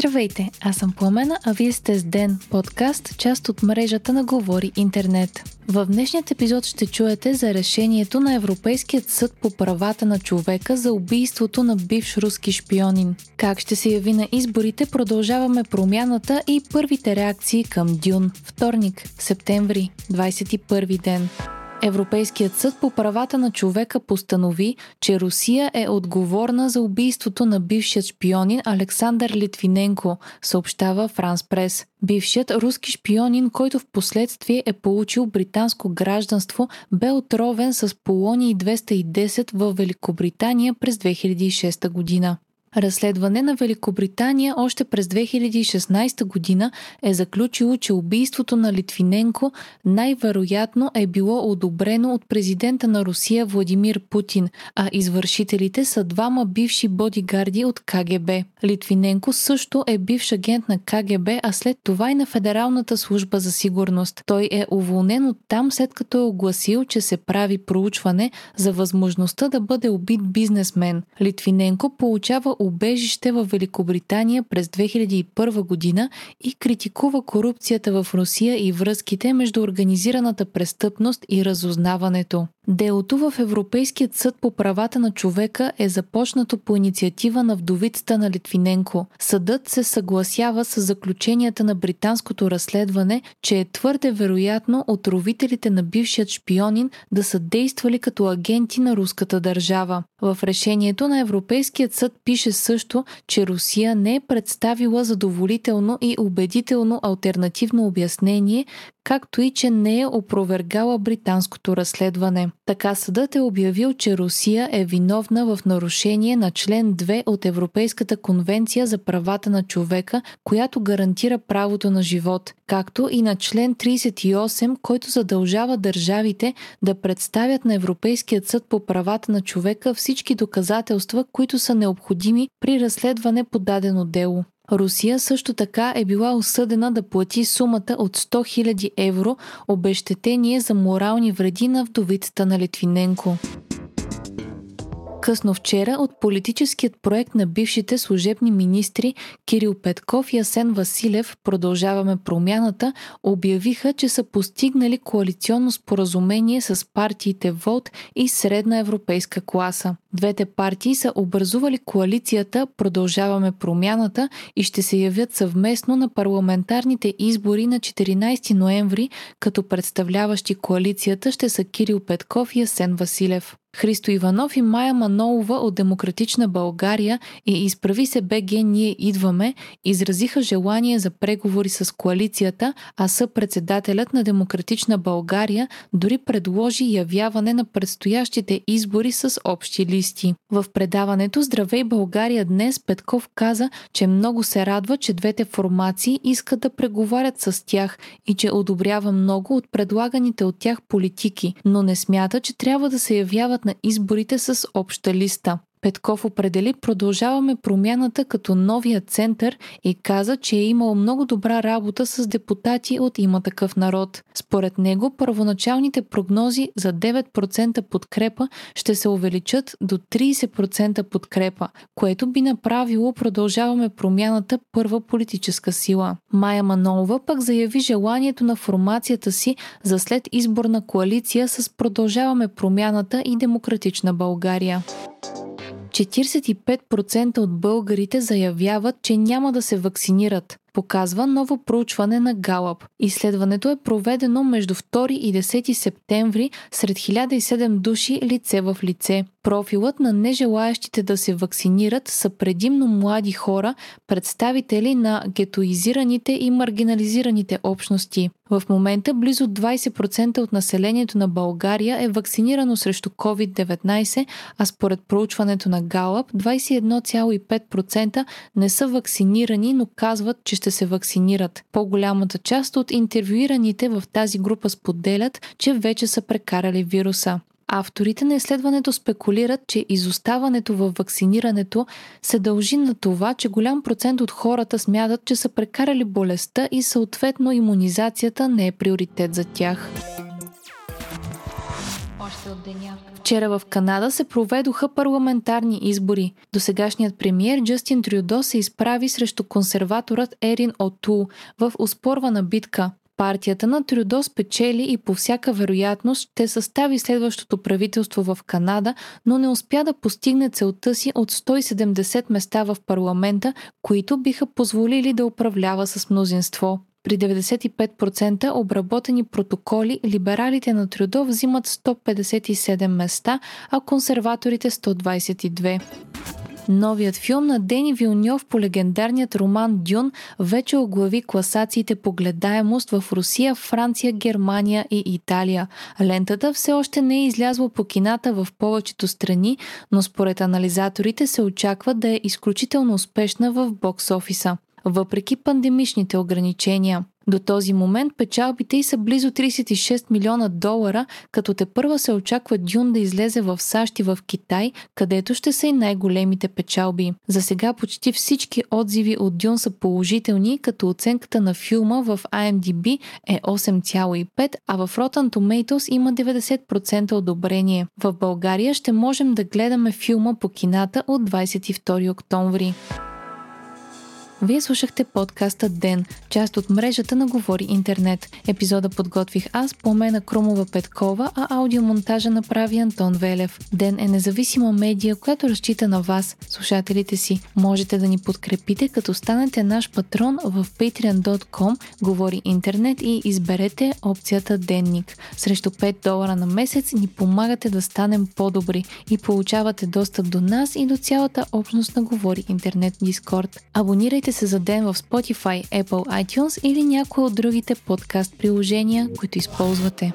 Здравейте, аз съм Пламена, а вие сте с Ден, подкаст, част от мрежата на Говори Интернет. В днешният епизод ще чуете за решението на Европейският съд по правата на човека за убийството на бивш руски шпионин. Как ще се яви на изборите, продължаваме промяната и първите реакции към Дюн. Вторник, септември, 21 ден. Европейският съд по правата на човека постанови, че Русия е отговорна за убийството на бившият шпионин Александър Литвиненко, съобщава Франс Прес. Бившият руски шпионин, който в последствие е получил британско гражданство, бе отровен с полоний 210 в Великобритания през 2006 година. Разследване на Великобритания още през 2016 година е заключило, че убийството на Литвиненко най-вероятно е било одобрено от президента на Русия Владимир Путин, а извършителите са двама бивши бодигарди от КГБ. Литвиненко също е бивш агент на КГБ, а след това и на Федералната служба за сигурност. Той е уволнен от там след като е огласил, че се прави проучване за възможността да бъде убит бизнесмен. Литвиненко получава убежище в Великобритания през 2001 година и критикува корупцията в Русия и връзките между организираната престъпност и разузнаването. Делото в Европейският съд по правата на човека е започнато по инициатива на вдовицата на Литвиненко. Съдът се съгласява с заключенията на британското разследване, че е твърде вероятно отровителите на бившият шпионин да са действали като агенти на руската държава. В решението на Европейският съд пише също, че Русия не е представила задоволително и убедително альтернативно обяснение, както и че не е опровергала британското разследване. Така съдът е обявил, че Русия е виновна в нарушение на член 2 от Европейската конвенция за правата на човека, която гарантира правото на живот, както и на член 38, който задължава държавите да представят на Европейският съд по правата на човека всички доказателства, които са необходими при разследване по дадено дело. Русия също така е била осъдена да плати сумата от 100 000 евро обещетение за морални вреди на вдовицата на Литвиненко. Късно вчера от политическият проект на бившите служебни министри Кирил Петков и Асен Василев Продължаваме промяната обявиха, че са постигнали коалиционно споразумение с партиите ВОД и Средна европейска класа. Двете партии са образували коалицията Продължаваме промяната и ще се явят съвместно на парламентарните избори на 14 ноември, като представляващи коалицията ще са Кирил Петков и Асен Василев. Христо Иванов и Майя Манолова от Демократична България и Изправи се БГ Ние идваме изразиха желание за преговори с коалицията, а съпредседателят на Демократична България дори предложи явяване на предстоящите избори с общи листи. В предаването Здравей България днес Петков каза, че много се радва, че двете формации искат да преговарят с тях и че одобрява много от предлаганите от тях политики, но не смята, че трябва да се явяват на изборите с обща листа. Петков определи продължаваме промяната като новия център и каза, че е имал много добра работа с депутати от има такъв народ. Според него първоначалните прогнози за 9% подкрепа ще се увеличат до 30% подкрепа, което би направило продължаваме промяната първа политическа сила. Майя Манолова пък заяви желанието на формацията си за след изборна коалиция с продължаваме промяната и демократична България. 45% от българите заявяват, че няма да се вакцинират показва ново проучване на Галап. Изследването е проведено между 2 и 10 септември сред 1007 души лице в лице. Профилът на нежелаящите да се вакцинират са предимно млади хора, представители на гетоизираните и маргинализираните общности. В момента близо 20% от населението на България е вакцинирано срещу COVID-19, а според проучването на Галап 21,5% не са вакцинирани, но казват, че ще се вакцинират. По-голямата част от интервюираните в тази група споделят, че вече са прекарали вируса. Авторите на изследването спекулират, че изоставането във вакцинирането се дължи на това, че голям процент от хората смятат, че са прекарали болестта и съответно иммунизацията не е приоритет за тях. Вчера в Канада се проведоха парламентарни избори. Досегашният премьер Джастин Трюдо се изправи срещу консерваторът Ерин Отул в успорвана битка. Партията на Трюдо спечели и по всяка вероятност ще състави следващото правителство в Канада, но не успя да постигне целта си от 170 места в парламента, които биха позволили да управлява с мнозинство. При 95% обработени протоколи либералите на Трюдо взимат 157 места, а консерваторите 122. Новият филм на Дени Вилньов по легендарният роман Дюн вече оглави класациите по гледаемост в Русия, Франция, Германия и Италия. Лентата все още не е излязла по кината в повечето страни, но според анализаторите се очаква да е изключително успешна в бокс офиса въпреки пандемичните ограничения. До този момент печалбите й са близо 36 милиона долара, като те първа се очаква Дюн да излезе в САЩ и в Китай, където ще са и най-големите печалби. За сега почти всички отзиви от Дюн са положителни, като оценката на филма в IMDb е 8,5, а в Rotten Tomatoes има 90% одобрение. В България ще можем да гледаме филма по кината от 22 октомври. Вие слушахте подкаста Ден, част от мрежата на Говори Интернет. Епизода подготвих аз, Пламена Крумова Петкова, а аудиомонтажа направи Антон Велев. Ден е независима медия, която разчита на вас, слушателите си. Можете да ни подкрепите, като станете наш патрон в patreon.com Говори Интернет и изберете опцията Денник. Срещу 5 долара на месец ни помагате да станем по-добри и получавате достъп до нас и до цялата общност на Говори Интернет Дискорд. Абонирайте Абонирайте се за ден в Spotify, Apple iTunes или някои от другите подкаст приложения, които използвате.